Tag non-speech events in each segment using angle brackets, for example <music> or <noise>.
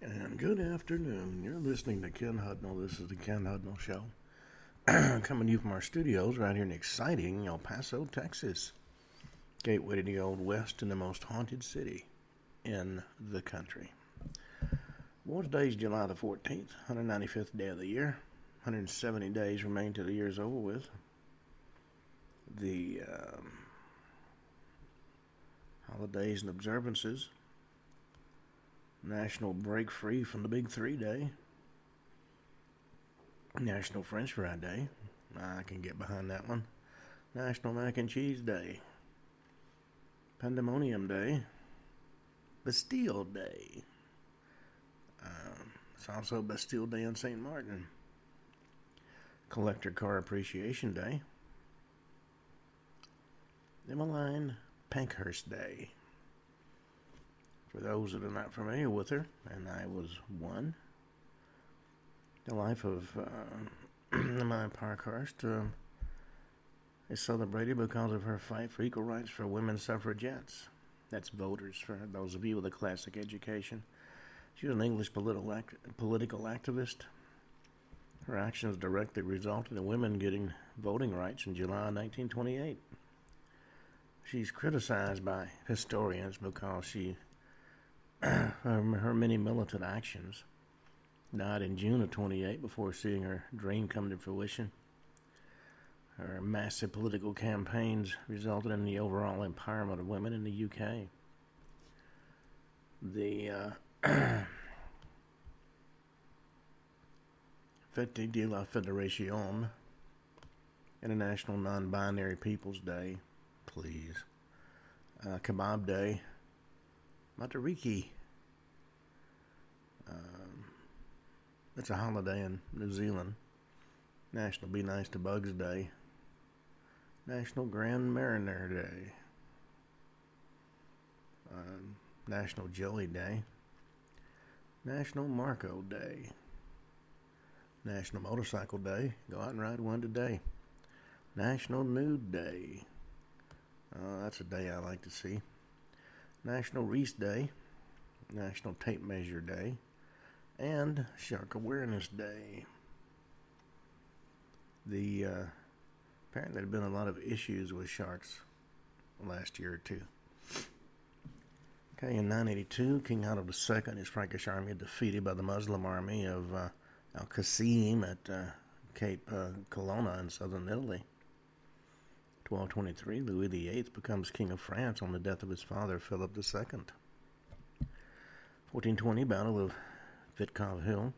And good afternoon. You're listening to Ken Hudnall. This is the Ken Hudnall Show. <clears throat> Coming to you from our studios right here in exciting El Paso, Texas. Gateway to the Old West and the most haunted city in the country. Well, today's July the 14th, 195th day of the year. 170 days remain till the year's over with. The um, holidays and observances National Break Free from the Big Three Day. National French Fry Day. I can get behind that one. National Mac and Cheese Day. Pandemonium Day. Bastille Day. Um, it's also Bastille Day in St. Martin. Collector Car Appreciation Day. Emmeline Pankhurst Day. For those that are not familiar with her, and I was one, the life of uh, <clears throat> Emmeline Pankhurst uh, is celebrated because of her fight for equal rights for women suffragettes. That's voters, for those of you with a classic education. She was an English political, act- political activist. Her actions directly resulted in women getting voting rights in July 1928. She's criticized by historians because she her many militant actions. Died in June of 28 before seeing her dream come to fruition. Her massive political campaigns resulted in the overall empowerment of women in the UK. The uh, <clears throat> Fête de la Fédération, International Non Binary Peoples Day, please. Uh, Kebab Day, Matariki. Um, it's a holiday in New Zealand. National Be Nice to Bugs Day. National Grand Marnier Day. Um, National Jelly Day. National Marco Day. National Motorcycle Day. Go out and ride one today. National Nude Day. Uh, that's a day I like to see. National Reese Day, National Tape Measure Day, and Shark Awareness Day. The uh, apparently there have been a lot of issues with sharks last year or two. Okay, in 982, King Otto II and his Frankish army defeated by the Muslim army of uh, Al Qasim at uh, Cape uh, Colonna in southern Italy. 1223, Louis VIII becomes King of France on the death of his father, Philip II. 1420, Battle of Vitkov Hill.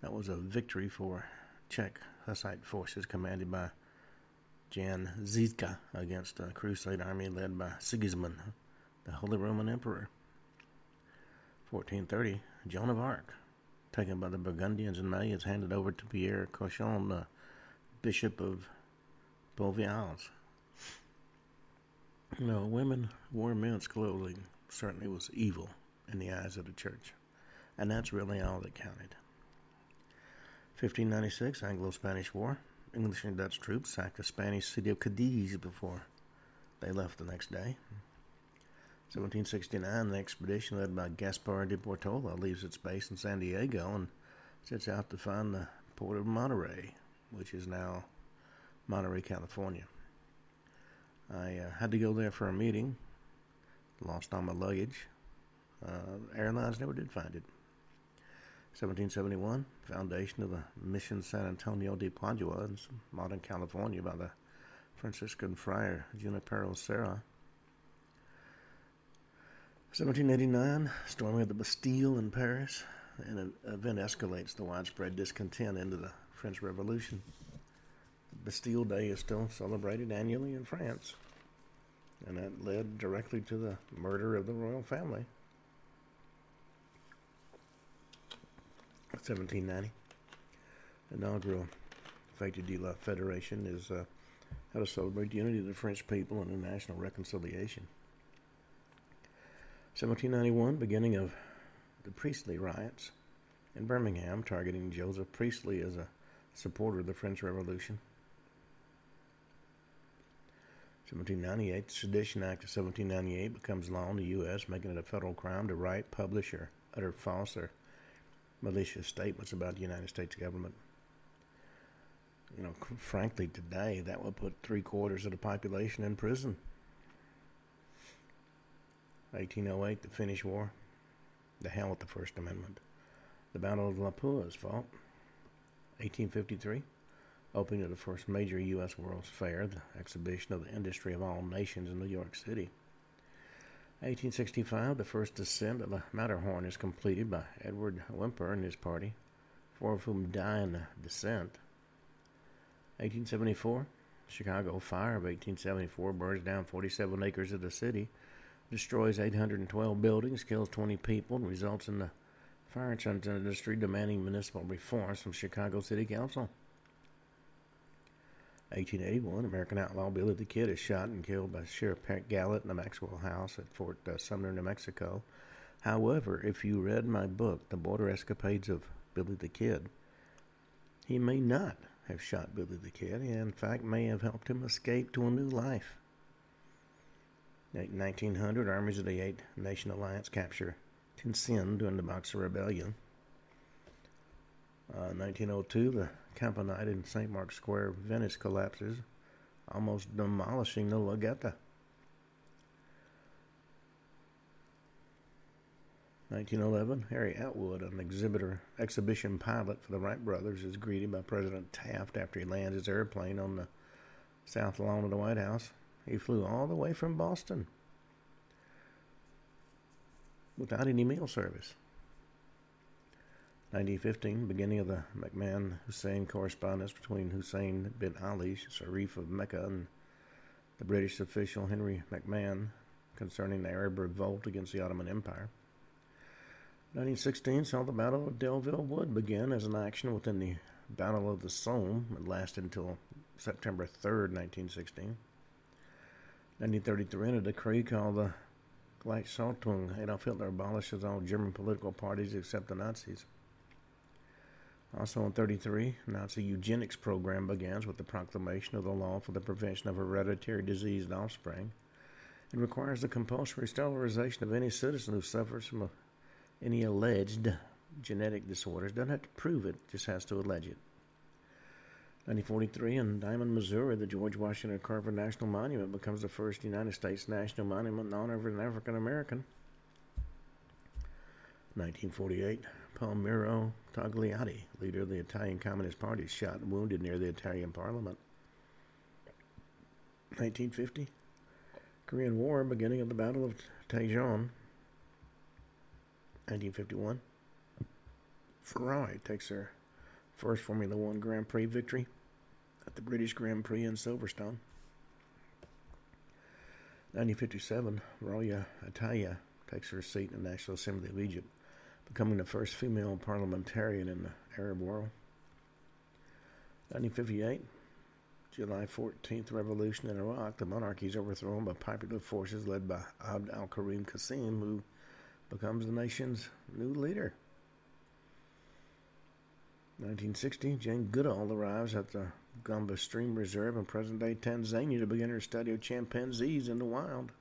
That was a victory for Czech Hussite forces commanded by Jan Žižka against a crusade army led by Sigismund, the Holy Roman Emperor. 1430, Joan of Arc, taken by the Burgundians in May, is handed over to Pierre Cauchon, the Bishop of Beauvais. You know, women wore men's clothing certainly was evil in the eyes of the church, and that's really all that counted. 1596 Anglo-Spanish War. English and Dutch troops sacked the Spanish city of Cadiz before they left the next day. 1769, the expedition led by Gaspar de Portola leaves its base in San Diego and sets out to find the port of Monterey, which is now Monterey, California. I uh, had to go there for a meeting. Lost all my luggage. Uh, airlines never did find it. 1771, foundation of the Mission San Antonio de Padua in modern California by the Franciscan friar Junipero Serra. 1789, storming of the Bastille in Paris, and an event escalates the widespread discontent into the French Revolution. Bastille Day is still celebrated annually in France, and that led directly to the murder of the royal family. 1790. Inaugural Fête de la Fédération is uh, how to celebrate the unity of the French people and the national reconciliation. 1791, beginning of the Priestley riots in Birmingham, targeting Joseph Priestley as a supporter of the French Revolution. 1798, the Sedition Act of 1798 becomes law in the U.S., making it a federal crime to write, publish, or utter false or malicious statements about the United States government. You know, frankly, today that would put three quarters of the population in prison. 1808, the Finnish War. The hell with the First Amendment. The Battle of Lapua fought. 1853, opening of the first major U.S. World's Fair, the exhibition of the industry of all nations in New York City. 1865, the first descent of the Matterhorn is completed by Edward Whymper and his party, four of whom die in the descent. 1874, Chicago fire of 1874 burns down 47 acres of the city, destroys 812 buildings, kills 20 people, and results in the fire insurance industry demanding municipal reforms from Chicago City Council. 1881, American outlaw Billy the Kid is shot and killed by Sheriff Pat in the Maxwell House at Fort uh, Sumner, New Mexico. However, if you read my book, The Border Escapades of Billy the Kid, he may not have shot Billy the Kid. He, in fact, may have helped him escape to a new life. In 1900, armies of the Eight Nation Alliance capture Tientsin during the Boxer Rebellion. Uh, 1902, the Campanile in St. Mark's Square, Venice collapses, almost demolishing the Loggetta. 1911, Harry Atwood, an exhibitor exhibition pilot for the Wright brothers, is greeted by President Taft after he lands his airplane on the south lawn of the White House. He flew all the way from Boston without any mail service. 1915, beginning of the McMahon Hussein correspondence between Hussein bin Ali, Sharif of Mecca, and the British official Henry McMahon concerning the Arab revolt against the Ottoman Empire. 1916 saw the Battle of Delville Wood begin as an action within the Battle of the Somme. It lasted until September 3, 1916. 1933, in a decree called the Gleichschaltung, Adolf Hitler abolishes all German political parties except the Nazis. Also in 33, Nazi eugenics program begins with the proclamation of the law for the prevention of hereditary diseased offspring. It requires the compulsory sterilization of any citizen who suffers from a, any alleged genetic disorders. Doesn't have to prove it, just has to allege it. 1943, in Diamond, Missouri, the George Washington Carver National Monument becomes the first United States national monument in honor of an African American. 1948, Palmiro Togliatti, leader of the Italian Communist Party, shot and wounded near the Italian Parliament. 1950, Korean War, beginning of the Battle of Daejeon. 1951, Ferrari takes her first Formula One Grand Prix victory at the British Grand Prix in Silverstone. 1957, Rawya Ateya takes her seat in the National Assembly of Egypt becoming the first female parliamentarian in the Arab world. 1958, July 14th revolution in Iraq, the monarchy is overthrown by popular forces led by Abd al Karim Qasim, who becomes the nation's new leader. 1960, Jane Goodall arrives at the Gombe Stream Reserve in present day Tanzania to begin her study of chimpanzees in the wild.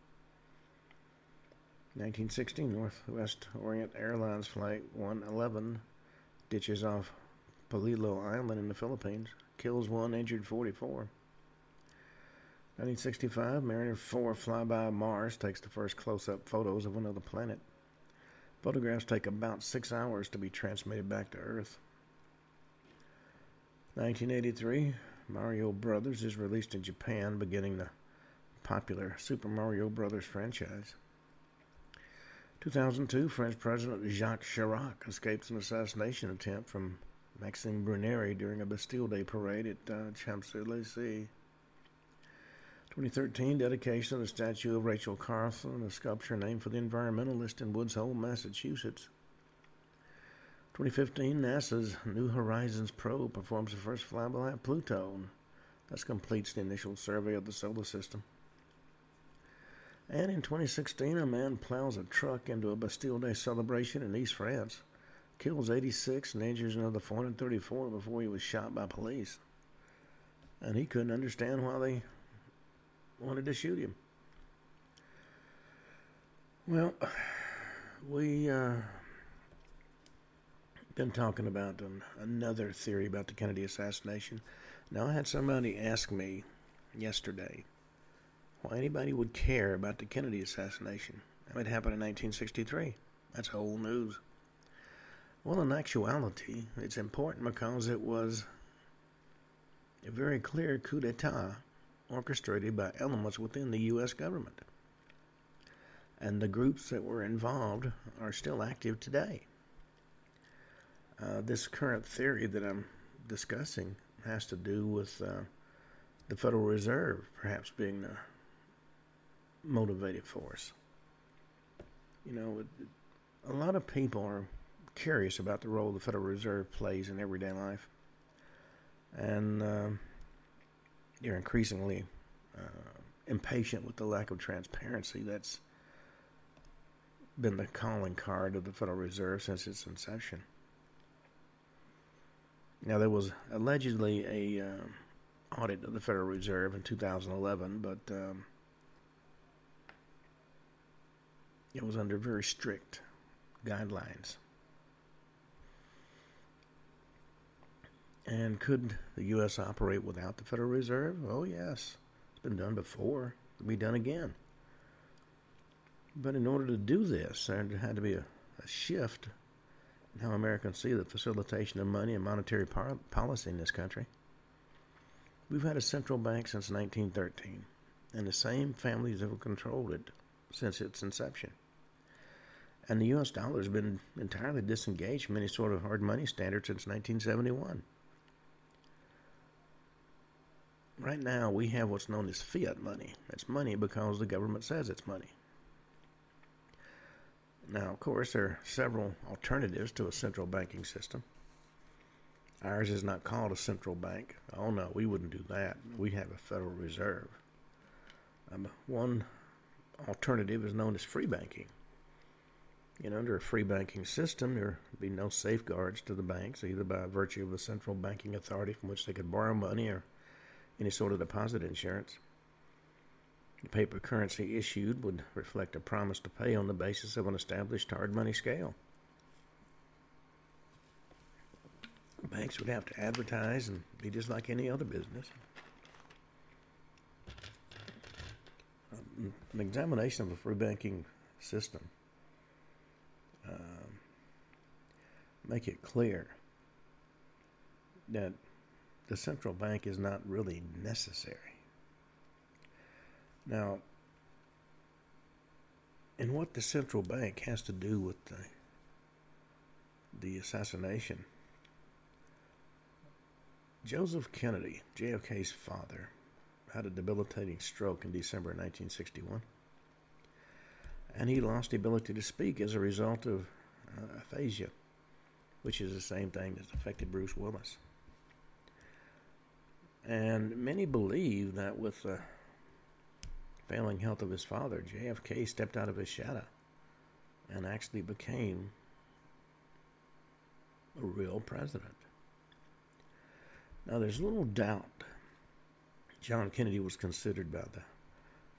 1916, Northwest Orient Airlines Flight 111 ditches off Polillo Island in the Philippines, kills one, injured 44. 1965, Mariner 4 flyby Mars takes the first close up photos of another planet. Photographs take about six hours to be transmitted back to Earth. 1983, Mario Brothers is released in Japan, beginning the popular Super Mario Brothers franchise. 2002, French President Jacques Chirac escapes an assassination attempt from Maxime Brunerie during a Bastille Day parade at uh, Champs-Élysées. 2013, dedication of the statue of Rachel Carson, a sculpture named for the environmentalist in Woods Hole, Massachusetts. 2015, NASA's New Horizons probe performs the first flyby at Pluto. That completes the initial survey of the solar system. And in 2016, a man plows a truck into a Bastille Day celebration in East France, kills 86 and injures another 434 before he was shot by police. And he couldn't understand why they wanted to shoot him. Well, we uh, been talking about an, another theory about the Kennedy assassination. Now, I had somebody ask me yesterday why anybody would care about the Kennedy assassination. It happened in 1963. That's old news. Well, in actuality, it's important because it was a very clear coup d'etat orchestrated by elements within the U.S. government. And the groups that were involved are still active today. Uh, this current theory that I'm discussing has to do with uh, the Federal Reserve perhaps being the motivated force. You know, a lot of people are curious about the role the Federal Reserve plays in everyday life. And uh, they're increasingly uh, impatient with the lack of transparency that's been the calling card of the Federal Reserve since its inception. Now, there was allegedly a uh, audit of the Federal Reserve in 2011, but um, it was under very strict guidelines. And could the U.S. operate without the Federal Reserve? Oh, yes. It's been done before. It'll be done again. But in order to do this, there had to be a, a shift in how Americans see the facilitation of money and monetary policy in this country. We've had a central bank since 1913, and the same families have controlled it since its inception. And the U.S. dollar has been entirely disengaged from any sort of hard money standard since 1971. Right now, we have what's known as fiat money. It's money because the government says it's money. Now, of course, there are several alternatives to a central banking system. Ours is not called a central bank. Oh, no, we wouldn't do that. We have a Federal Reserve. Um, one alternative is known as free banking. And under a free banking system, there would be no safeguards to the banks, either by virtue of a central banking authority from which they could borrow money or any sort of deposit insurance. The paper currency issued would reflect a promise to pay on the basis of an established hard money scale. Banks would have to advertise and be just like any other business. Um, an examination of a free banking system um, make it clear that the central bank is not really necessary. Now, and what the central bank has to do with the, the assassination, Joseph Kennedy, JFK's father, had a debilitating stroke in December 1961, and he lost the ability to speak as a result of uh, aphasia, which is the same thing that affected Bruce Willis. And many believe that with the failing health of his father, JFK stepped out of his shadow and actually became a real president. Now, there's little doubt John Kennedy was considered by the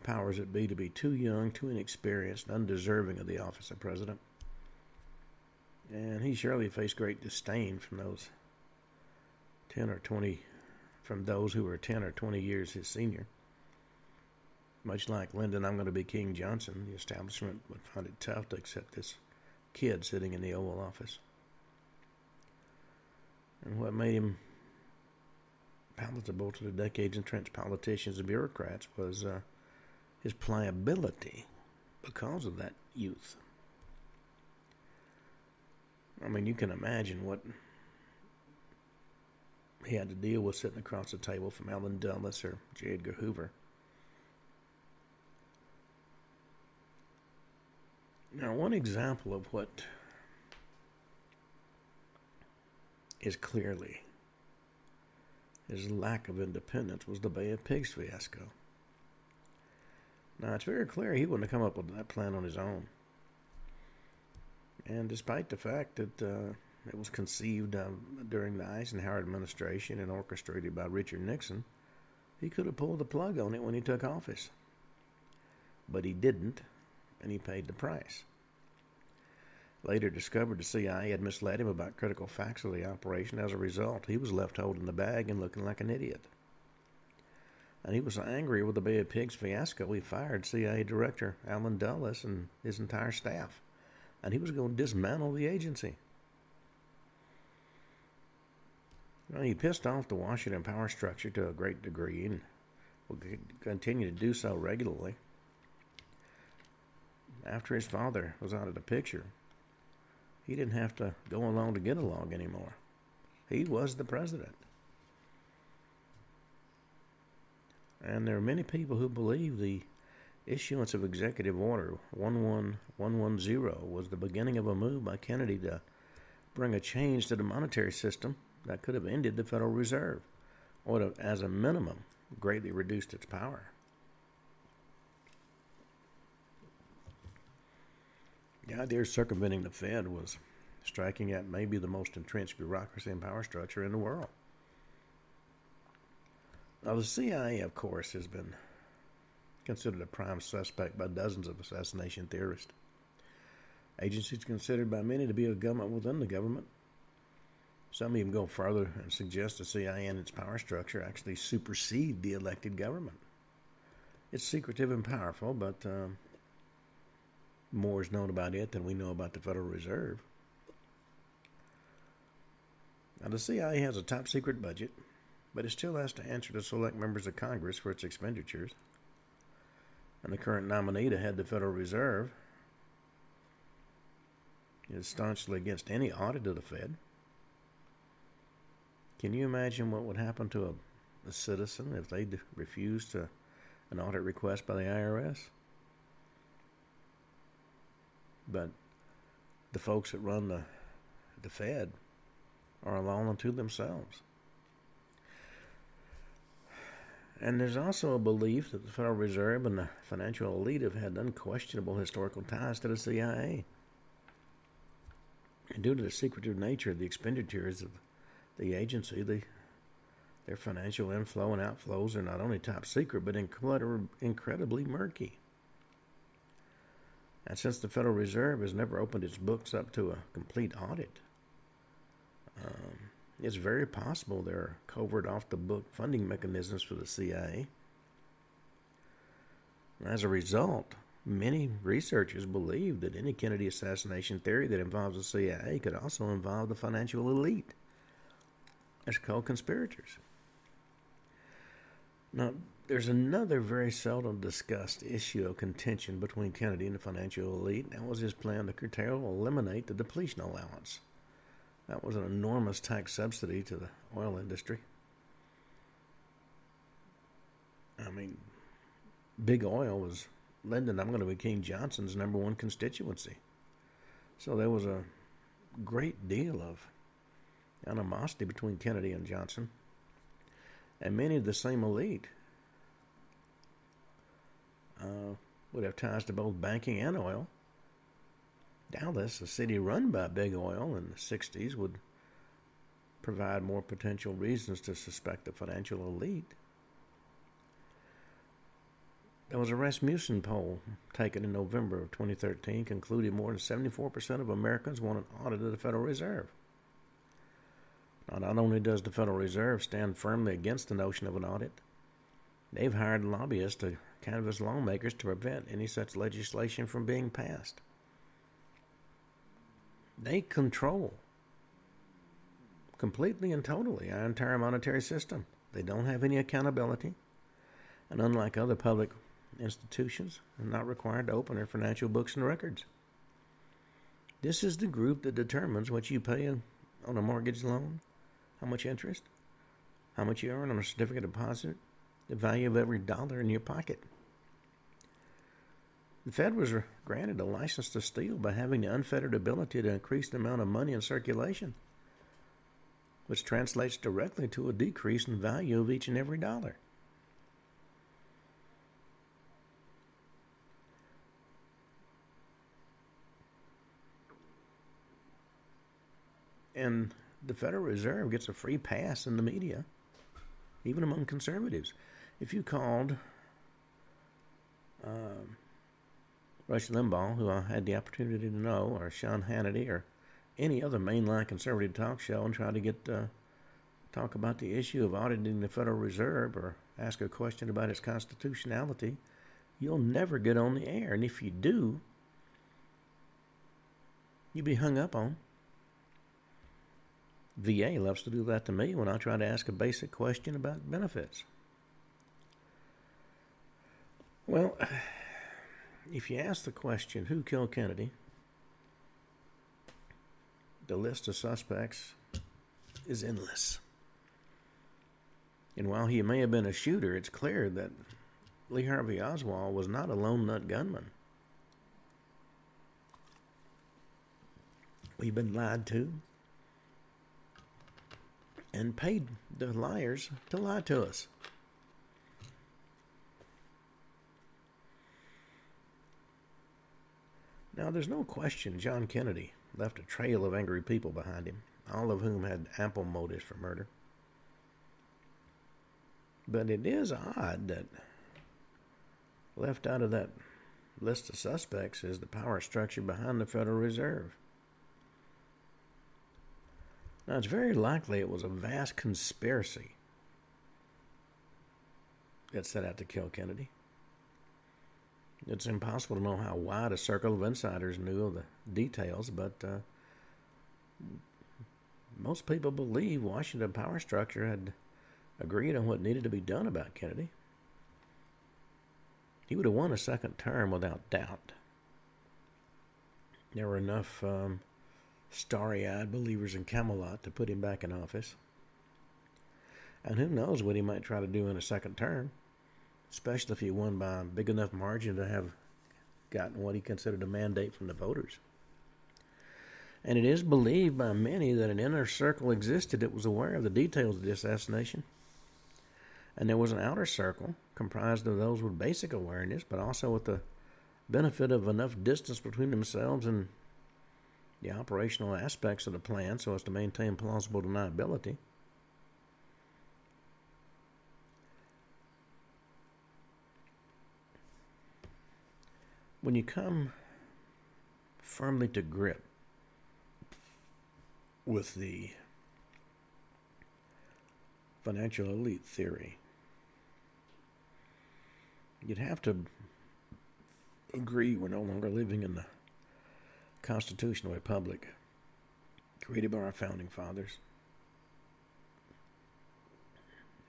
powers that be to be too young, too inexperienced, undeserving of the office of president. And he surely faced great disdain from those 10 or 20 from those who were 10 or 20 years his senior. Much like Lyndon, I'm going to be King Johnson, the establishment would find it tough to accept this kid sitting in the Oval Office. And what made him palatable to the decades entrenched politicians and bureaucrats was uh, his pliability because of that youth. I mean, you can imagine what he had to deal with sitting across the table from Allen Dulles or J. Edgar Hoover. Now, one example of what is clearly his lack of independence was the Bay of Pigs fiasco. Now, it's very clear he wouldn't have come up with that plan on his own. And despite the fact that uh, it was conceived um, during the Eisenhower administration and orchestrated by Richard Nixon. He could have pulled the plug on it when he took office. But he didn't, and he paid the price. later discovered the CIA had misled him about critical facts of the operation. As a result, he was left holding the bag and looking like an idiot. And he was angry with the Bay of Pigs fiasco, he fired CIA Director Allen Dulles and his entire staff. And he was going to dismantle the agency. Well, he pissed off the Washington power structure to a great degree and will continue to do so regularly. After his father was out of the picture, he didn't have to go along to get along anymore. He was the president. And there are many people who believe the issuance of Executive Order 11110 was the beginning of a move by Kennedy to bring a change to the monetary system that could have ended the Federal Reserve, or to, as a minimum, greatly reduced its power. The idea of circumventing the Fed was striking at maybe the most entrenched bureaucracy and power structure in the world. Now, the CIA, of course, has been considered a prime suspect by dozens of assassination theorists. Agencies considered by many to be a government within the government. Some even go further and suggest the CIA and its power structure actually supersede the elected government. It's secretive and powerful, but um, more is known about it than we know about the Federal Reserve. Now, the CIA has a top secret budget but it still has to answer to select members of Congress for its expenditures. And the current nominee to head the Federal Reserve is staunchly against any audit of the Fed. Can you imagine what would happen to a, a citizen if they refused to, an audit request by the IRS? But the folks that run the, the Fed are alone unto themselves. And there's also a belief that the Federal Reserve and the financial elite have had unquestionable historical ties to the CIA. And due to the secretive nature of the expenditures of the agency, the, their financial inflow and outflows are not only top secret, but incredibly murky. And since the Federal Reserve has never opened its books up to a complete audit, um, it's very possible there are covert off the book funding mechanisms for the CIA. As a result, many researchers believe that any Kennedy assassination theory that involves the CIA could also involve the financial elite as co conspirators. Now, there's another very seldom discussed issue of contention between Kennedy and the financial elite. and That was his plan to curtail or eliminate the depletion allowance. That was an enormous tax subsidy to the oil industry. I mean, big oil was Lyndon, I'm going to be King Johnson's number one constituency. So there was a great deal of animosity between Kennedy and Johnson. And many of the same elite uh, would have ties to both banking and oil. Dallas, a city run by big oil in the 60s, would provide more potential reasons to suspect the financial elite. There was a Rasmussen poll taken in November of 2013 concluded more than 74% of Americans want an audit of the Federal Reserve. Now, not only does the Federal Reserve stand firmly against the notion of an audit, they've hired lobbyists to canvass lawmakers to prevent any such legislation from being passed. They control completely and totally our entire monetary system. They don't have any accountability. And unlike other public institutions, they're not required to open their financial books and records. This is the group that determines what you pay on a mortgage loan, how much interest, how much you earn on a certificate of deposit, the value of every dollar in your pocket. The Fed was granted a license to steal by having the unfettered ability to increase the amount of money in circulation, which translates directly to a decrease in value of each and every dollar. And the Federal Reserve gets a free pass in the media, even among conservatives. If you called um, Rush Limbaugh, who I had the opportunity to know, or Sean Hannity, or any other mainline conservative talk show and try to get uh, talk about the issue of auditing the Federal Reserve or ask a question about its constitutionality, you'll never get on the air. And if you do, you'll be hung up on. VA loves to do that to me when I try to ask a basic question about benefits. Well, if you ask the question, who killed Kennedy? The list of suspects is endless. And while he may have been a shooter, it's clear that Lee Harvey Oswald was not a lone nut gunman. We've been lied to and paid the liars to lie to us. Now, there's no question John Kennedy left a trail of angry people behind him, all of whom had ample motives for murder. But it is odd that left out of that list of suspects is the power structure behind the Federal Reserve. Now, it's very likely it was a vast conspiracy that set out to kill Kennedy. It's impossible to know how wide a circle of insiders knew of the details, but uh, most people believe Washington power structure had agreed on what needed to be done about Kennedy. He would have won a second term without doubt. There were enough um, starry eyed believers in Camelot to put him back in office. And who knows what he might try to do in a second term especially if he won by a big enough margin to have gotten what he considered a mandate from the voters. And it is believed by many that an inner circle existed that was aware of the details of the assassination. And there was an outer circle comprised of those with basic awareness, but also with the benefit of enough distance between themselves and the operational aspects of the plan so as to maintain plausible deniability. When you come firmly to grip with the financial elite theory, you'd have to agree we're no longer living in the constitutional republic created by our founding fathers.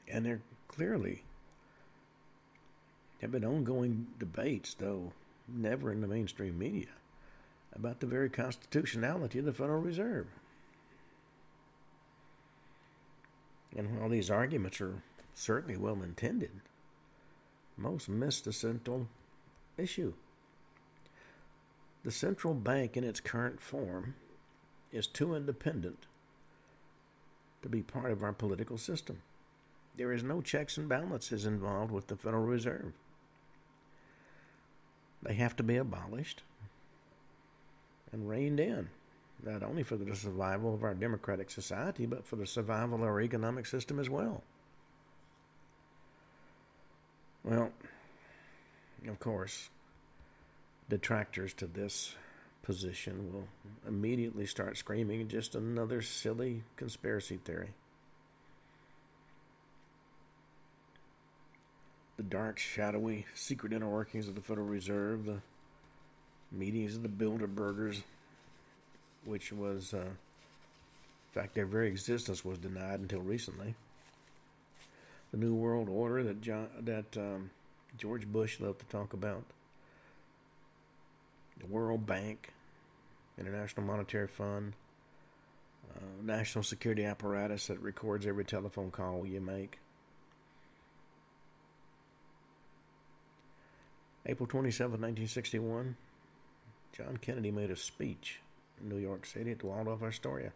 And there clearly have been ongoing debates, though never in the mainstream media, about the very constitutionality of the Federal Reserve. And while these arguments are certainly well intended, most miss the central issue. The central bank in its current form is too independent to be part of our political system. There is no checks and balances involved with the Federal Reserve. They have to be abolished and reined in, not only for the survival of our democratic society, but for the survival of our economic system as well. Well, of course, detractors to this position will immediately start screaming just another silly conspiracy theory. The dark, shadowy, secret inner workings of the Federal Reserve, the meetings of the Bilderbergers, which was, uh, in fact, their very existence was denied until recently. The New World Order that John, that um, George Bush loved to talk about, the World Bank, International Monetary Fund, uh, national security apparatus that records every telephone call you make. April 27, 1961, John Kennedy made a speech in New York City at the Waldorf Astoria.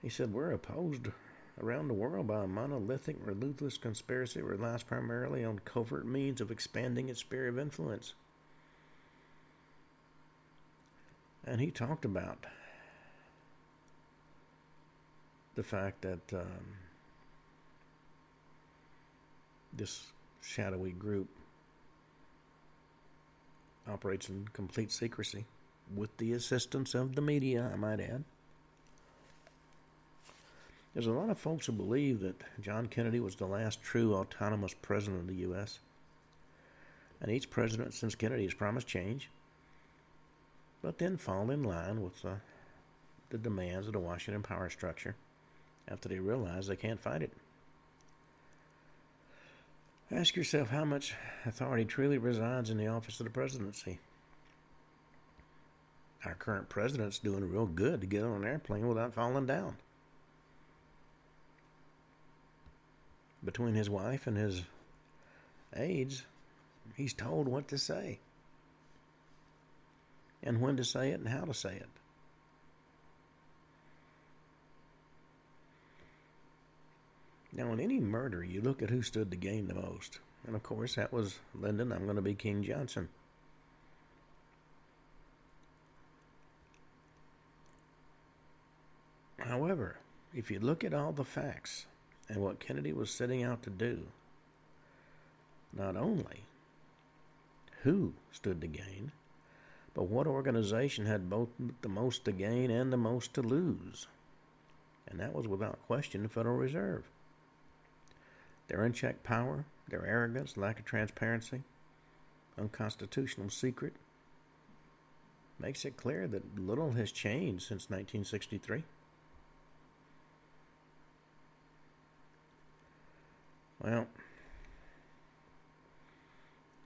He said, We're opposed around the world by a monolithic, ruthless conspiracy that relies primarily on covert means of expanding its sphere of influence. And he talked about the fact that um, this shadowy group operates in complete secrecy, with the assistance of the media, I might add. There's a lot of folks who believe that John Kennedy was the last true autonomous president of the U.S. And each president since Kennedy has promised change, but then fall in line with uh, the demands of the Washington power structure after they realize they can't fight it. Ask yourself how much authority truly resides in the office of the presidency. Our current president's doing real good to get on an airplane without falling down. between his wife and his aides, he's told what to say and when to say it and how to say it. Now, in any murder, you look at who stood to gain the most. And of course, that was Lyndon. I'm going to be King Johnson. However, if you look at all the facts, and what Kennedy was setting out to do. Not only who stood to gain, but what organization had both the most to gain and the most to lose. And that was without question the Federal Reserve. Their unchecked power, their arrogance, lack of transparency, unconstitutional secret, makes it clear that little has changed since 1963. Well,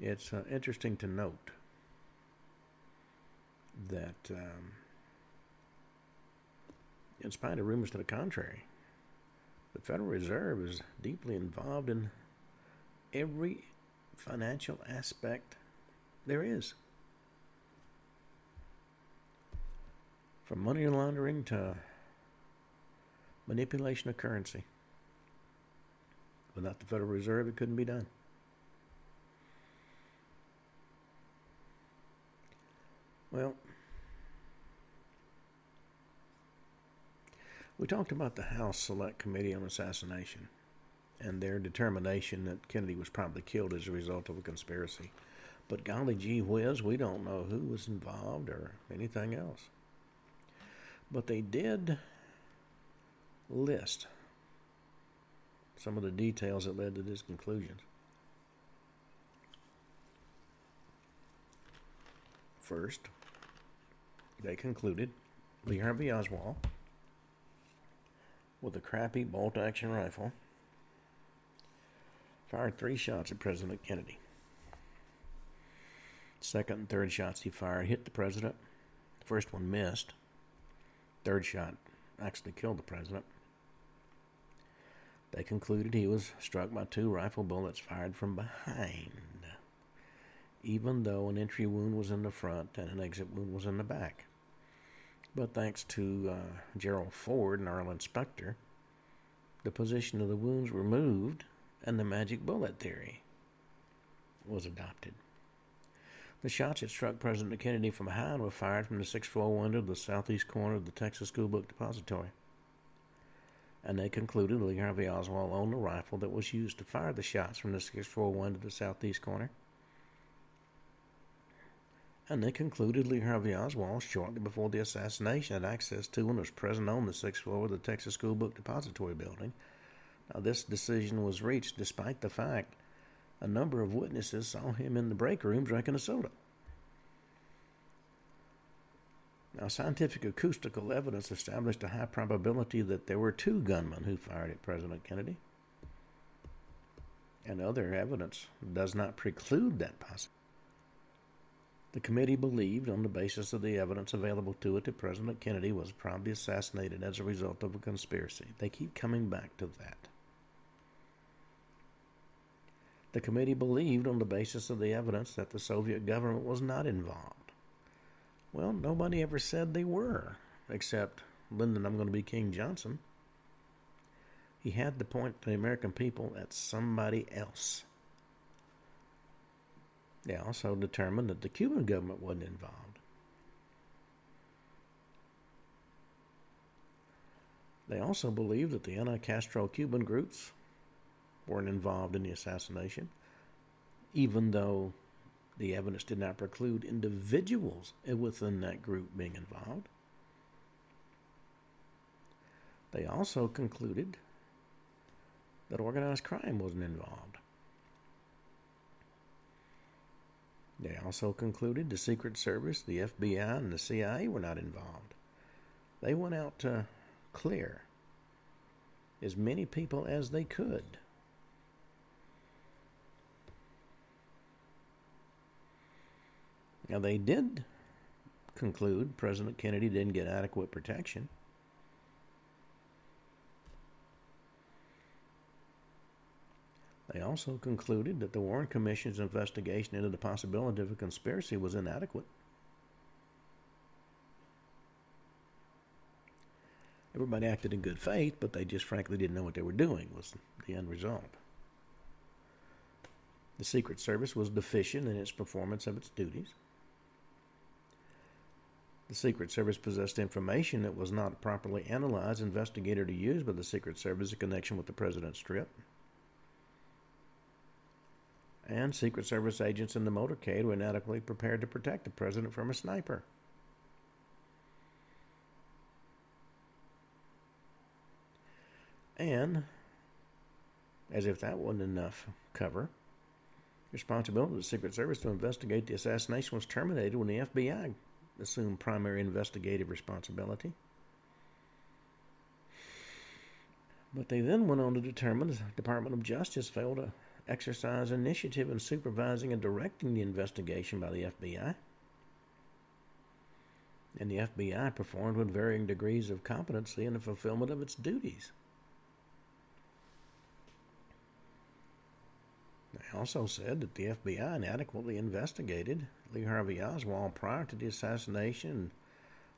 it's uh, interesting to note that, um, in spite of rumors to the contrary, the Federal Reserve is deeply involved in every financial aspect there is. From money laundering to manipulation of currency. Without the Federal Reserve, it couldn't be done. Well, we talked about the House Select Committee on Assassination and their determination that Kennedy was probably killed as a result of a conspiracy. But golly gee whiz, we don't know who was involved or anything else. But they did list some of the details that led to this conclusion. First, they concluded Lee Harvey Oswald, with a crappy bolt action rifle, fired three shots at President Kennedy. Second and third shots he fired hit the president. The first one missed. Third shot actually killed the president. They concluded he was struck by two rifle bullets fired from behind, even though an entry wound was in the front and an exit wound was in the back. But thanks to uh, Gerald Ford and Arlen Specter, the position of the wounds were moved and the magic bullet theory was adopted. The shots that struck President Kennedy from behind were fired from the sixth floor window of the southeast corner of the Texas School Book Depository and they concluded Lee Harvey Oswald owned the rifle that was used to fire the shots from the sixth floor window to the southeast corner. And they concluded Lee Harvey Oswald, shortly before the assassination, had access to and was present on the sixth floor of the Texas School Book Depository building. Now, this decision was reached despite the fact a number of witnesses saw him in the break room drinking a soda. Now, scientific acoustical evidence established a high probability that there were two gunmen who fired at President Kennedy. And other evidence does not preclude that possibility. The committee believed, on the basis of the evidence available to it, that President Kennedy was probably assassinated as a result of a conspiracy. They keep coming back to that. The committee believed, on the basis of the evidence, that the Soviet government was not involved. Well, nobody ever said they were, except Lyndon, I'm going to be King Johnson. He had to point the American people at somebody else. They also determined that the Cuban government wasn't involved. They also believed that the anti Castro Cuban groups weren't involved in the assassination, even though the evidence did not preclude individuals within that group being involved. They also concluded that organized crime wasn't involved. They also concluded the Secret Service, the FBI, and the CIA were not involved. They went out to clear as many people as they could. Now, they did conclude President Kennedy didn't get adequate protection. They also concluded that the Warren Commission's investigation into the possibility of a conspiracy was inadequate. Everybody acted in good faith, but they just frankly didn't know what they were doing, was the end result. The Secret Service was deficient in its performance of its duties. The Secret Service possessed information that was not properly analyzed, investigated, or used by the Secret Service in connection with the President's trip and Secret Service agents in the motorcade were inadequately prepared to protect the president from a sniper. And, as if that wasn't enough cover, responsibility of the Secret Service to investigate the assassination was terminated when the FBI assumed primary investigative responsibility. But they then went on to determine the Department of Justice failed to exercise initiative in supervising and directing the investigation by the FBI. And the FBI performed with varying degrees of competency in the fulfillment of its duties. They also said that the FBI inadequately investigated Lee Harvey Oswald prior to the assassination and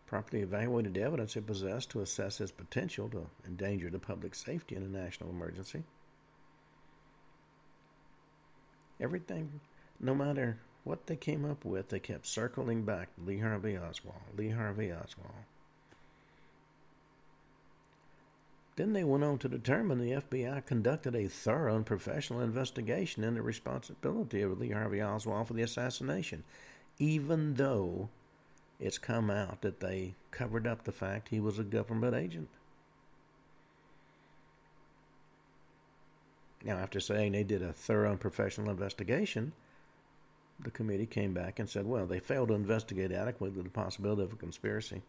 properly evaluated evidence it possessed to assess its potential to endanger the public safety in a national emergency everything, no matter what they came up with, they kept circling back Lee Harvey Oswald, Lee Harvey Oswald. Then they went on to determine the FBI conducted a thorough and professional investigation into the responsibility of Lee Harvey Oswald for the assassination, even though it's come out that they covered up the fact he was a government agent. Now, after saying they did a thorough and professional investigation, the committee came back and said, well, they failed to investigate adequately the possibility of a conspiracy,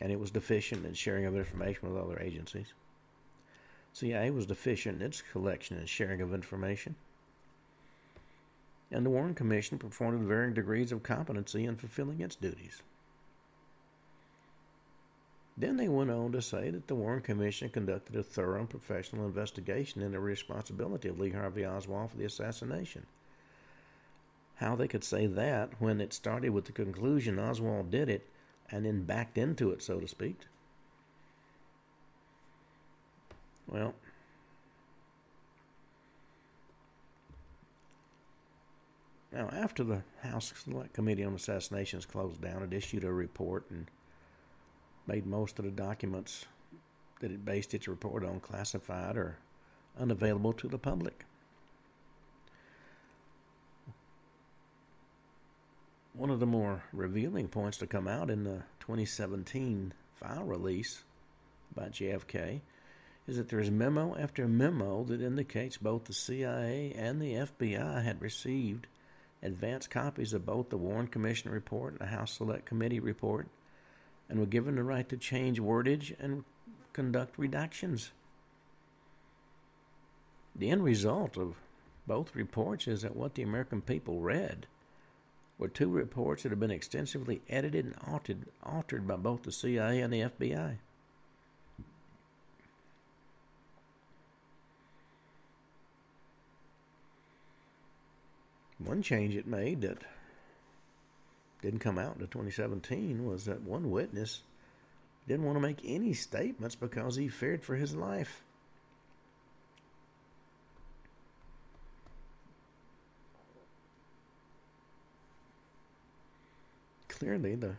and it was deficient in sharing of information with other agencies. CIA was deficient in its collection and sharing of information. And the Warren Commission performed varying degrees of competency in fulfilling its duties. Then they went on to say that the Warren Commission conducted a thorough and professional investigation into the responsibility of Lee Harvey Oswald for the assassination. How they could say that when it started with the conclusion Oswald did it and then backed into it, so to speak. Well, now after the House Select Committee on Assassinations closed down, it issued a report and made most of the documents that it based its report on classified or unavailable to the public. One of the more revealing points to come out in the 2017 file release by JFK is that there is memo after memo that indicates both the CIA and the FBI had received advance copies of both the Warren Commission report and the House Select Committee report and were given the right to change wordage and conduct redactions. The end result of both reports is that what the American people read were two reports that have been extensively edited and altered, altered by both the CIA and the FBI. One change it made that didn't come out until 2017 was that one witness didn't want to make any statements because he feared for his life. Clearly, the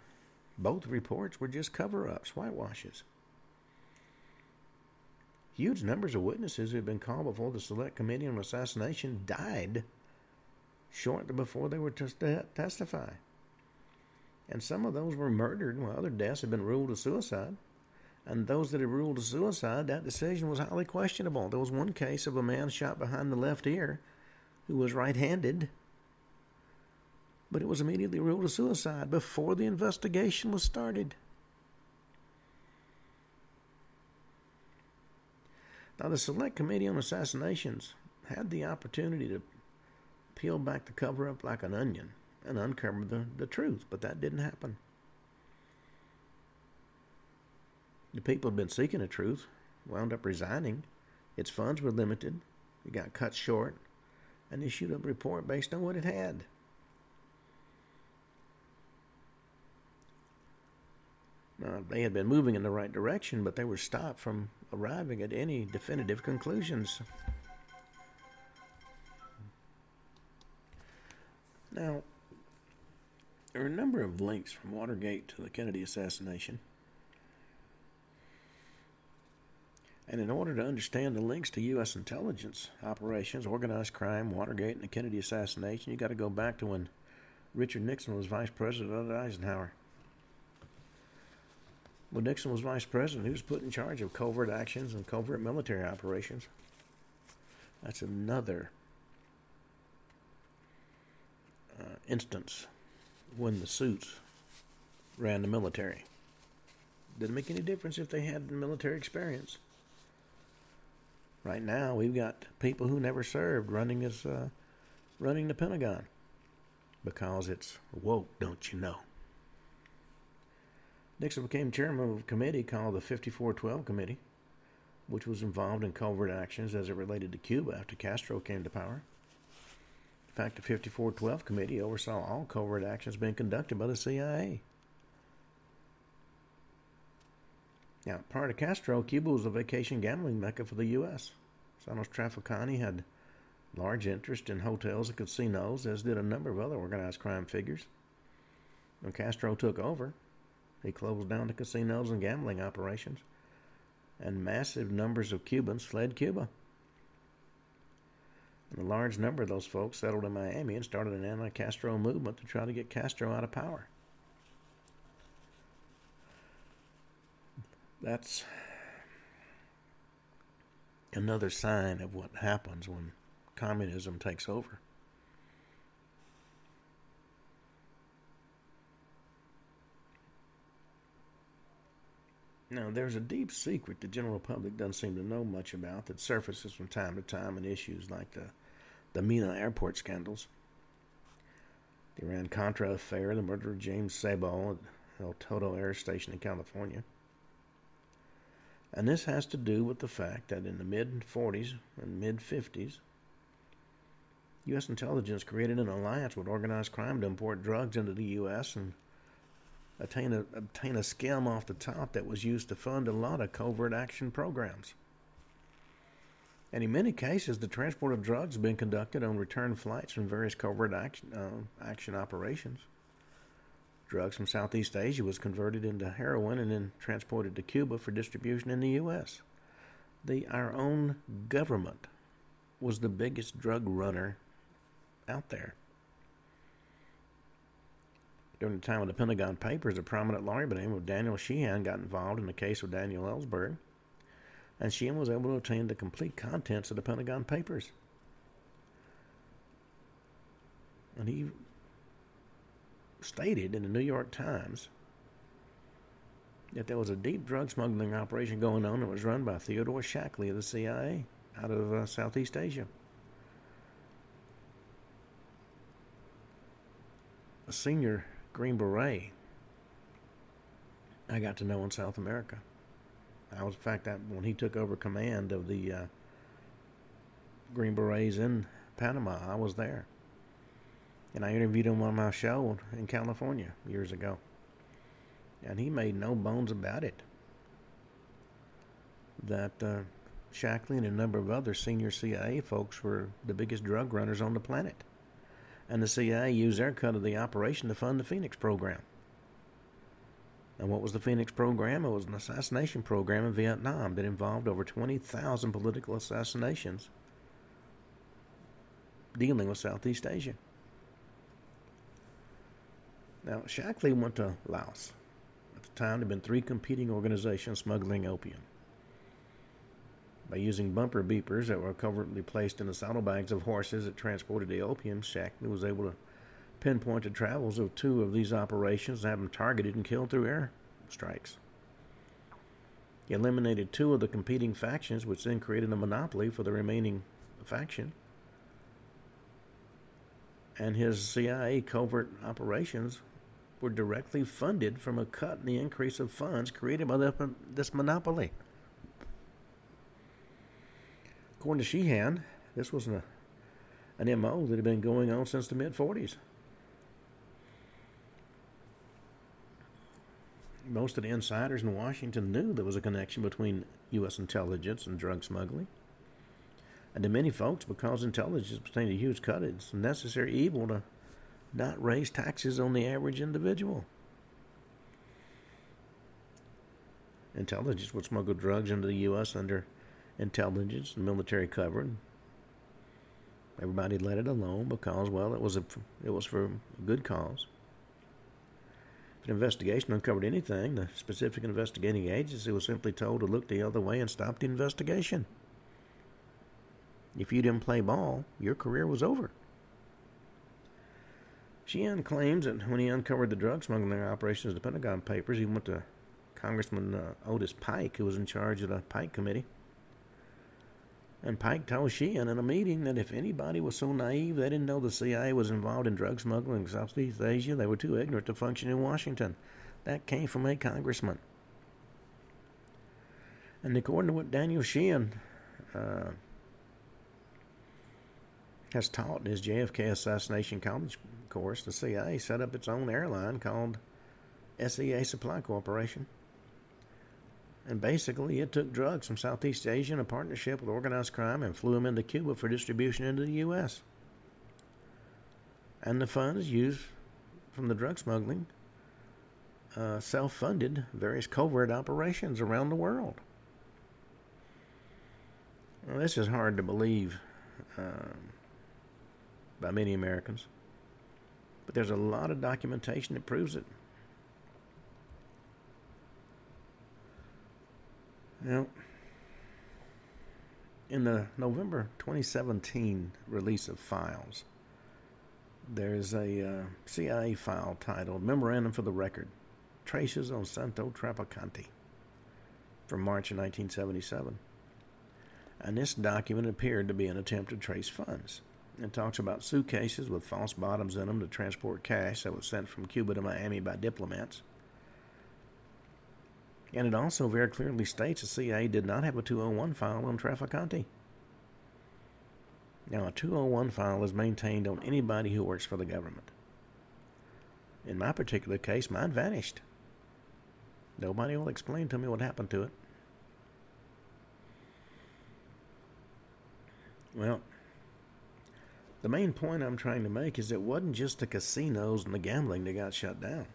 both reports were just cover-ups, whitewashes. Huge numbers of witnesses who had been called before the Select Committee on Assassination died shortly before they were to testify. And some of those were murdered, while other deaths had been ruled a suicide. And those that had ruled a suicide, that decision was highly questionable. There was one case of a man shot behind the left ear who was right handed, but it was immediately ruled a suicide before the investigation was started. Now, the Select Committee on Assassinations had the opportunity to peel back the cover up like an onion and uncover the, the truth, but that didn't happen. The people had been seeking the truth, wound up resigning. Its funds were limited, it got cut short, and issued a report based on what it had. Now, they had been moving in the right direction, but they were stopped from arriving at any definitive conclusions. Now, there are a number of links from Watergate to the Kennedy assassination. And in order to understand the links to U.S. intelligence operations, organized crime, Watergate, and the Kennedy assassination, you got to go back to when Richard Nixon was vice president under Eisenhower. When Nixon was vice president, he was put in charge of covert actions and covert military operations. That's another uh, instance when the suits ran the military. Didn't make any difference if they had military experience. Right now, we've got people who never served running as uh, running the Pentagon because it's woke, don't you know? Nixon became chairman of a committee called the 5412 Committee, which was involved in covert actions as it related to Cuba after Castro came to power. In fact, the 5412 Committee oversaw all covert actions being conducted by the CIA. Now, prior to Castro, Cuba was a vacation gambling mecca for the U.S. Santo Trafficante had large interest in hotels and casinos, as did a number of other organized crime figures. When Castro took over, he closed down the casinos and gambling operations, and massive numbers of Cubans fled Cuba. A large number of those folks settled in Miami and started an anti Castro movement to try to get Castro out of power. That's another sign of what happens when communism takes over. Now, there's a deep secret the general public doesn't seem to know much about that surfaces from time to time in issues like the, the Mena airport scandals, the Iran Contra affair, the murder of James Sabow at El Toro Air Station in California. And this has to do with the fact that in the mid 40s and mid 50s, U.S. intelligence created an alliance with organized crime to import drugs into the U.S. and obtain a, obtain a scam off the top that was used to fund a lot of covert action programs. And in many cases, the transport of drugs has been conducted on return flights from various covert action, uh, action operations. Drugs from Southeast Asia was converted into heroin and then transported to Cuba for distribution in the U.S. The, our own government was the biggest drug runner out there. During the time of the Pentagon Papers, a prominent lawyer by the name of Daniel Sheehan got involved in the case of Daniel Ellsberg, and Sheehan was able to obtain the complete contents of the Pentagon Papers. And he stated in the New York Times that there was a deep drug smuggling operation going on that was run by Theodore Shackley of the CIA out of uh, Southeast Asia. A senior Green Beret I got to know in South America. I was, in fact, that when he took over command of the uh, Green Berets in Panama, I was there. And I interviewed him on my show in California years ago. And he made no bones about it that uh, Shackley and a number of other senior CIA folks were the biggest drug runners on the planet. And the CIA used their cut of the operation to fund the Phoenix program. And what was the Phoenix program? It was an assassination program in Vietnam that involved over 20,000 political assassinations dealing with Southeast Asia. Now, Shackley went to Laos. At the time, there had been three competing organizations smuggling opium. By using bumper beepers that were covertly placed in the saddlebags of horses that transported the opium, Shackley was able to pinpoint the travels of two of these operations and have them targeted and killed through air strikes. He eliminated two of the competing factions, which then created a monopoly for the remaining faction. And his CIA covert operations were directly funded from a cut in the increase of funds created by the, this monopoly. According to Sheehan, this was an, an MO that had been going on since the mid 40s. Most of the insiders in Washington knew there was a connection between U.S. intelligence and drug smuggling. And to many folks, because intelligence obtained a huge cut, it's a necessary evil to not raise taxes on the average individual. Intelligence would smuggle drugs into the U.S. under intelligence and military cover. And everybody let it alone because, well, it was a it was for a good cause. If an investigation uncovered anything, the specific investigating agency was simply told to look the other way and stop the investigation. If you didn't play ball, your career was over. Sheehan claims that when he uncovered the drug smuggling operations of the Pentagon Papers, he went to Congressman uh, Otis Pike, who was in charge of the Pike Committee, and Pike told Sheehan in a meeting that if anybody was so naive they didn't know the CIA was involved in drug smuggling in Southeast Asia, they were too ignorant to function in Washington. That came from a congressman. And according to what Daniel Sheehan uh, has taught in his JFK Assassination College course, the CIA set up its own airline called SEA Supply Corporation. And basically, it took drugs from Southeast Asia in a partnership with organized crime and flew them into Cuba for distribution into the U.S. And the funds used from the drug smuggling uh, self funded various covert operations around the world. Well, this is hard to believe um, by many Americans, but there's a lot of documentation that proves it. Now, in the November 2017 release of files, there's a uh, CIA file titled Memorandum for the Record Traces on Santo Trafficante from March of 1977. And this document appeared to be an attempt to trace funds. It talks about suitcases with false bottoms in them to transport cash that was sent from Cuba to Miami by diplomats and it also very clearly states the CIA did not have a 201 file on Trafficante. Now, a 201 file is maintained on anybody who works for the government. In my particular case, mine vanished. Nobody will explain to me what happened to it. Well, the main point I'm trying to make is it wasn't just the casinos and the gambling that got shut down.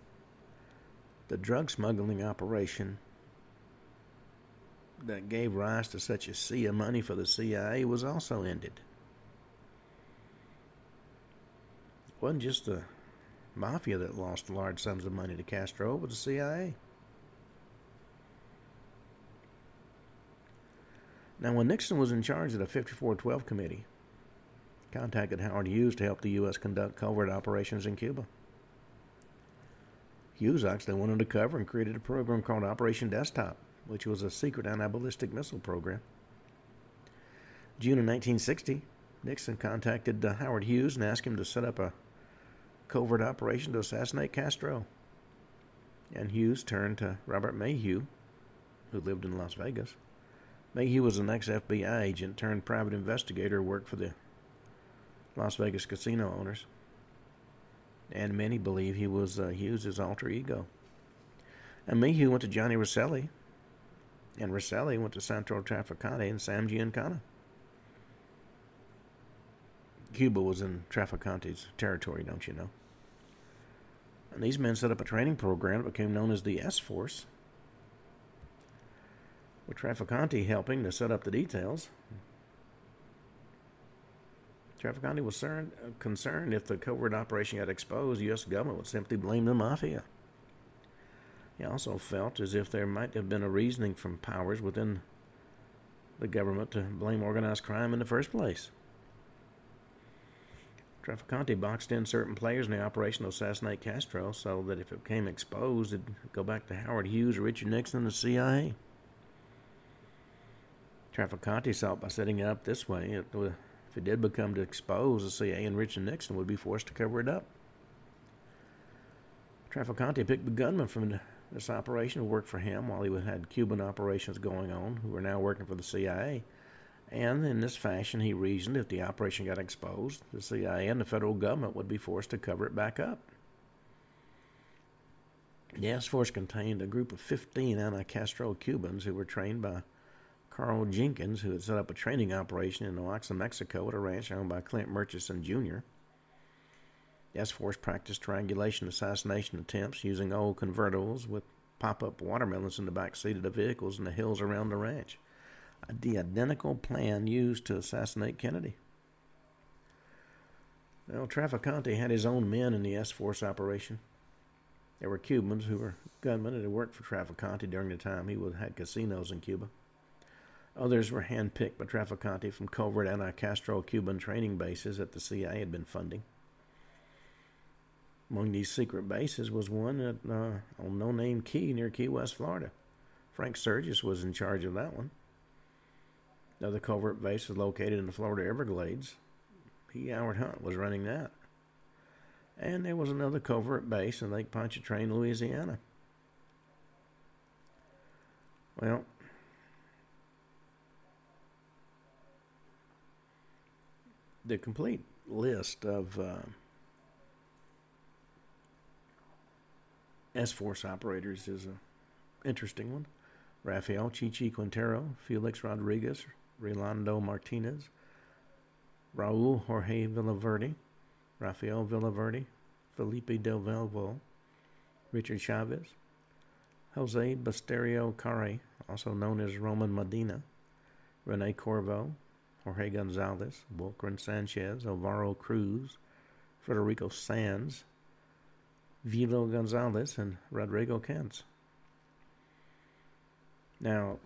The drug smuggling operation that gave rise to such a sea of money for the CIA was also ended. It wasn't just the mafia that lost large sums of money to Castro, but the CIA. Now, when Nixon was in charge of the 5412 Committee, contacted Howard Hughes to help the U.S. conduct covert operations in Cuba. Hughes actually went undercover and created a program called Operation Desktop which was a secret anti-ballistic missile program. June of 1960, Nixon contacted uh, Howard Hughes and asked him to set up a covert operation to assassinate Castro. And Hughes turned to Robert Maheu, who lived in Las Vegas. Maheu was an ex-FBI agent turned private investigator who worked for the Las Vegas casino owners. And many believe he was uh, Hughes' alter ego. And Maheu went to Johnny Rosselli, and Rosselli went to Santo Trafficante and Sam Giancana. Cuba was in Trafficante's territory, don't you know? And these men set up a training program that became known as the S Force, with Trafficante helping to set up the details. Trafficante was concerned if the covert operation got exposed, the U.S. government would simply blame the mafia. He also felt as if there might have been a reasoning from powers within the government to blame organized crime in the first place. Trafficante boxed in certain players in the operation to assassinate Castro so that if it became exposed, it'd go back to Howard Hughes or Richard Nixon and the CIA. Trafficante it by setting it up this way. It, if it did become to expose, the CIA and Richard Nixon would be forced to cover it up. Trafficante picked the gunman from this operation worked for him while he had Cuban operations going on, who were now working for the CIA. And in this fashion, he reasoned if the operation got exposed, the CIA and the federal government would be forced to cover it back up. The task force contained a group of 15 anti Castro Cubans who were trained by Carl Jenkins, who had set up a training operation in Oaxaca, Mexico, at a ranch owned by Clint Murchison Jr. Task force practiced triangulation assassination attempts using old convertibles with pop up watermelons in the back seat of the vehicles in the hills around the ranch the identical plan used to assassinate Kennedy. Well, Trafficante had his own men in the S Force operation. There were Cubans who were gunmen and had worked for Trafficante during the time he had casinos in Cuba. Others were handpicked by Trafficante from covert anti Castro Cuban training bases that the CIA had been funding. Among these secret bases was one at, uh, on No Name Key near Key West, Florida. Frank Sturgis was in charge of that one. Another covert base was located in the Florida Everglades. P. Howard Hunt was running that. And there was another covert base in Lake Pontchartrain, Louisiana. Well, the complete list of uh, S Force operators is an interesting one. Rafael Chichi Quintero, Felix Rodriguez, Rolando Martinez, Raul Jorge Villaverde, Rafael Villaverde, Felipe Del Velvo, Richard Chavez, Jose Basterio Carre, also known as Roman Medina, Rene Corvo, Jorge Gonzalez, Volcan Sanchez, Alvaro Cruz, Federico Sanz, Vilo Gonzalez, and Rodrigo Kentz. Now,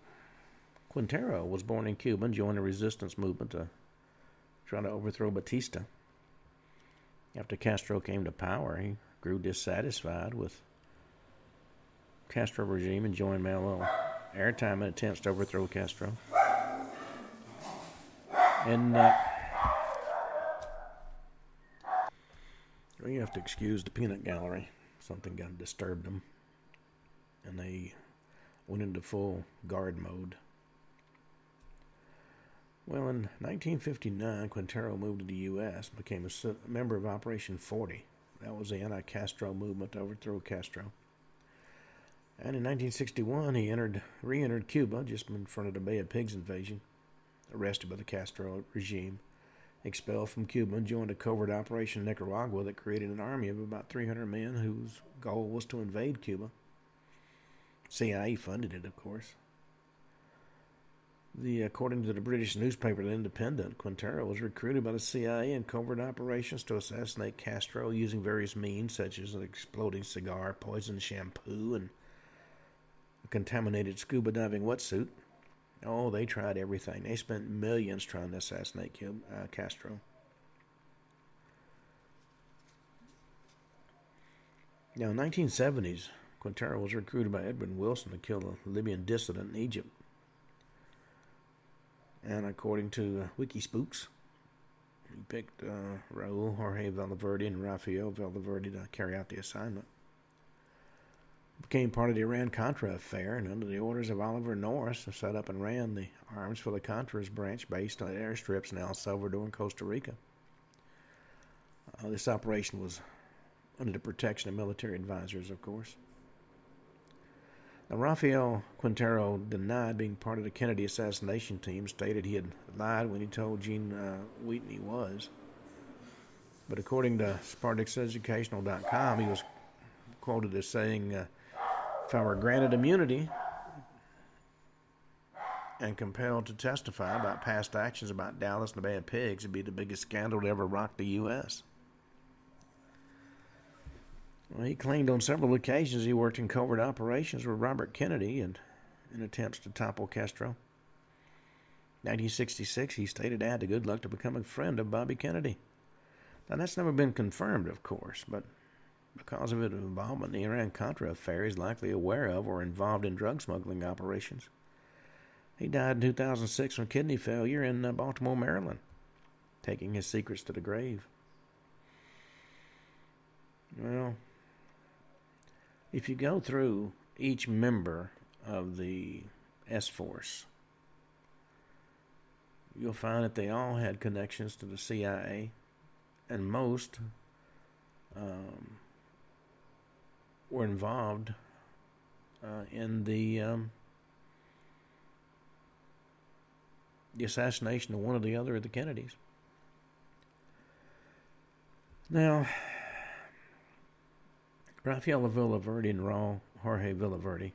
Quintero was born in Cuba and joined the resistance movement to try to overthrow Batista. After Castro came to power, he grew dissatisfied with Castro regime and joined Manuel Artime in attempts to overthrow Castro. And uh, well, you have to excuse the peanut gallery. Something got disturbed them, and they went into full guard mode. Well, in 1959, Quintero moved to the U.S. became a member of Operation 40. That was the anti-Castro movement to overthrow Castro. And in 1961, he entered, re-entered Cuba just in front of the Bay of Pigs invasion, arrested by the Castro regime, expelled from Cuba, and joined a covert operation in Nicaragua that created an army of about 300 men whose goal was to invade Cuba. CIA funded it, of course. The, according to the British newspaper The Independent, Quintero was recruited by the CIA in covert operations to assassinate Castro using various means such as an exploding cigar, poisoned shampoo, and a contaminated scuba diving wetsuit. Oh, they tried everything. They spent millions trying to assassinate uh, Castro. Now, in the 1970s, Quintero was recruited by Edwin Wilson to kill a Libyan dissident in Egypt. And according to uh, Wikispooks, he picked uh, Raul Jorge Valverde and Rafael Valverde to carry out the assignment. Became part of the Iran Contra affair, and under the orders of Oliver North, set up and ran the arms for the Contras branch based on airstrips in El Salvador and Costa Rica. Uh, this operation was under the protection of military advisors, of course. Now, Rafael Quintero denied being part of the Kennedy assassination team, stated he had lied when he told Gene uh, Wheaton he was. But according to SpartacusEducational.com, he was quoted as saying, uh, If I were granted immunity and compelled to testify about past actions about Dallas and the Bay of Pigs would be the biggest scandal to ever rock the U.S. Well, he claimed on several occasions he worked in covert operations with Robert Kennedy and in attempts to topple Castro. 1966, he stated I had the good luck to become a friend of Bobby Kennedy. Now, that's never been confirmed, of course, but because of his involvement in the Iran Contra affair, he's likely aware of or involved in drug smuggling operations. He died in 2006 from kidney failure in uh, Baltimore, Maryland, taking his secrets to the grave. Well, if you go through each member of the S Force, you'll find that they all had connections to the CIA, and most um, were involved uh, in the um, the assassination of one or the other of the Kennedys. Now, Rafael Villaverde and Raul Jorge Villaverde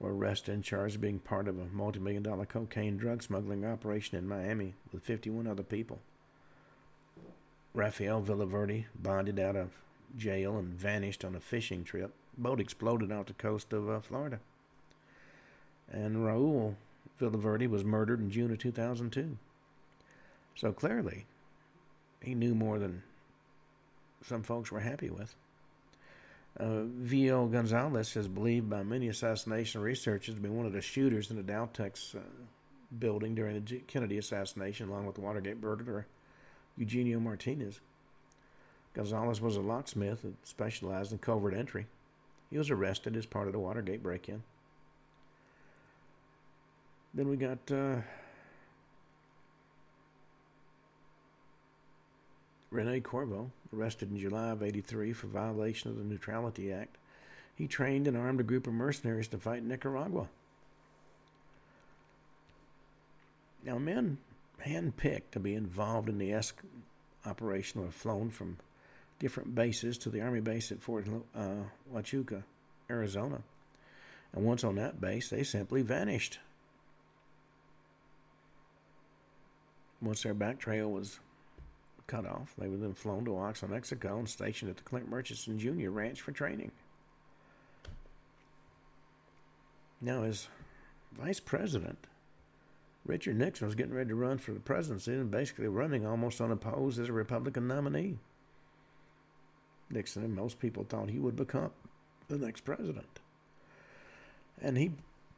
were arrested and charged of being part of a multi-million dollar cocaine drug smuggling operation in Miami with 51 other people. Rafael Villaverde bonded out of jail and vanished on a fishing trip. Boat exploded off the coast of uh, Florida. And Raul Villaverde was murdered in June of 2002. So clearly, he knew more than some folks were happy with. Uh, V.L. Gonzalez is believed by many assassination researchers to be one of the shooters in the Daltex uh, building during the Kennedy assassination, along with the Watergate burglar Eugenio Martinez. Gonzalez was a locksmith that specialized in covert entry. He was arrested as part of the Watergate break in. Then we got uh, Rene Corvo, arrested in July of 83 for violation of the Neutrality Act. He trained and armed a group of mercenaries to fight Nicaragua. Now, men handpicked to be involved in the ESC operation were flown from different bases to the Army base at Fort uh, Huachuca, Arizona. And once on that base, they simply vanished. Once their back trail was cut off, they were then flown to Oxnard, Mexico, and stationed at the Clint Murchison Jr. Ranch for training. Now, as vice president, Richard Nixon was getting ready to run for the presidency and basically running almost unopposed as a Republican nominee. Nixon and most people thought he would become the next president. And he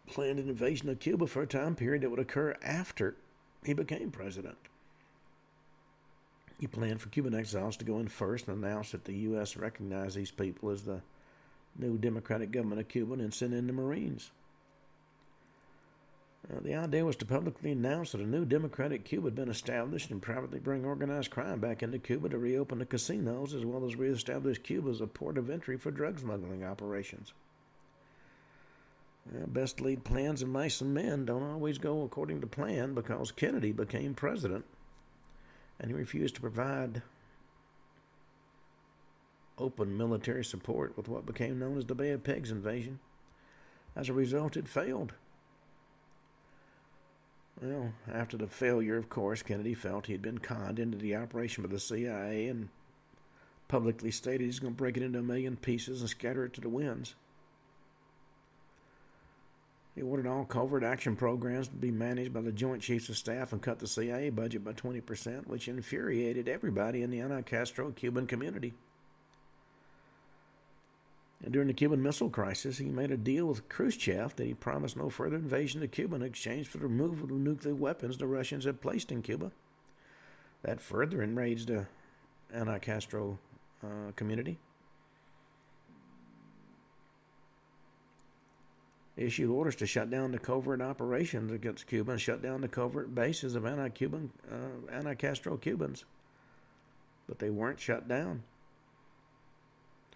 planned an invasion of Cuba for a time period that would occur after he became president. He planned for Cuban exiles to go in first and announce that the U.S. recognized these people as the new democratic government of Cuba and send in the Marines. Uh, the idea was to publicly announce that a new democratic Cuba had been established and privately bring organized crime back into Cuba to reopen the casinos as well as reestablish Cuba as a port of entry for drug smuggling operations. Uh, best laid plans of mice and men don't always go according to plan because Kennedy became president and he refused to provide open military support with what became known as the Bay of Pigs invasion. As a result, it failed. Well, after the failure, of course, Kennedy felt he had been conned into the operation by the CIA and publicly stated he's going to break it into a million pieces and scatter it to the winds. He ordered all covert action programs to be managed by the Joint Chiefs of Staff and cut the CIA budget by 20%, which infuriated everybody in the anti Castro Cuban community. And during the Cuban Missile Crisis, he made a deal with Khrushchev that he promised no further invasion of Cuba in exchange for the removal of nuclear weapons the Russians had placed in Cuba. That further enraged the anti Castro uh, community. issued orders to shut down the covert operations against Cuba and shut down the covert bases of anti-Cuban, uh, anti-Castro Cubans. But they weren't shut down.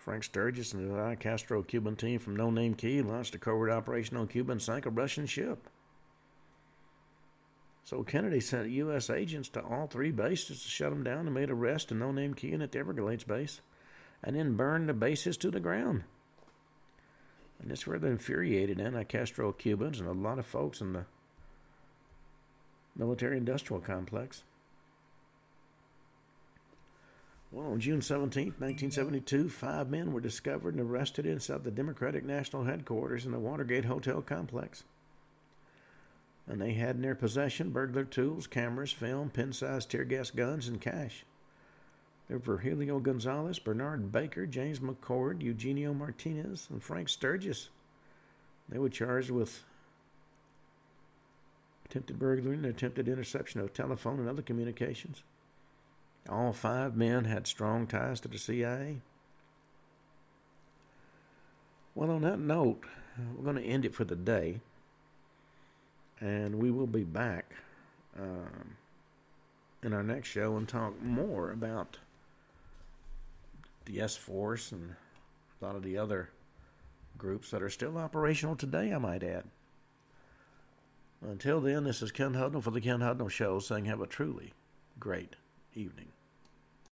Frank Sturgis and the anti-Castro Cuban team from No Name Key launched a covert operation on Cuba and sank a Russian ship. So Kennedy sent U.S. agents to all three bases to shut them down and made arrests in No Name Key and at the Everglades base, and then burned the bases to the ground. And this further infuriated anti Castro Cubans and a lot of folks in the military industrial complex. Well, on June 17, 1972, five men were discovered and arrested inside the Democratic National Headquarters in the Watergate Hotel complex. And they had in their possession burglar tools, cameras, film, pin sized tear gas guns, and cash. There were Helio Gonzalez, Bernard Barker, James McCord, Eugenio Martinez, and Frank Sturgis. They were charged with attempted burglary and attempted interception of telephone and other communications. All five men had strong ties to the CIA. Well, on that note, we're going to end it for the day. And we will be back um, in our next show and talk more about the S Force and a lot of the other groups that are still operational today, I might add. Until then, this is Ken Hudnall for the Ken Hudnall Show saying have a truly great evening.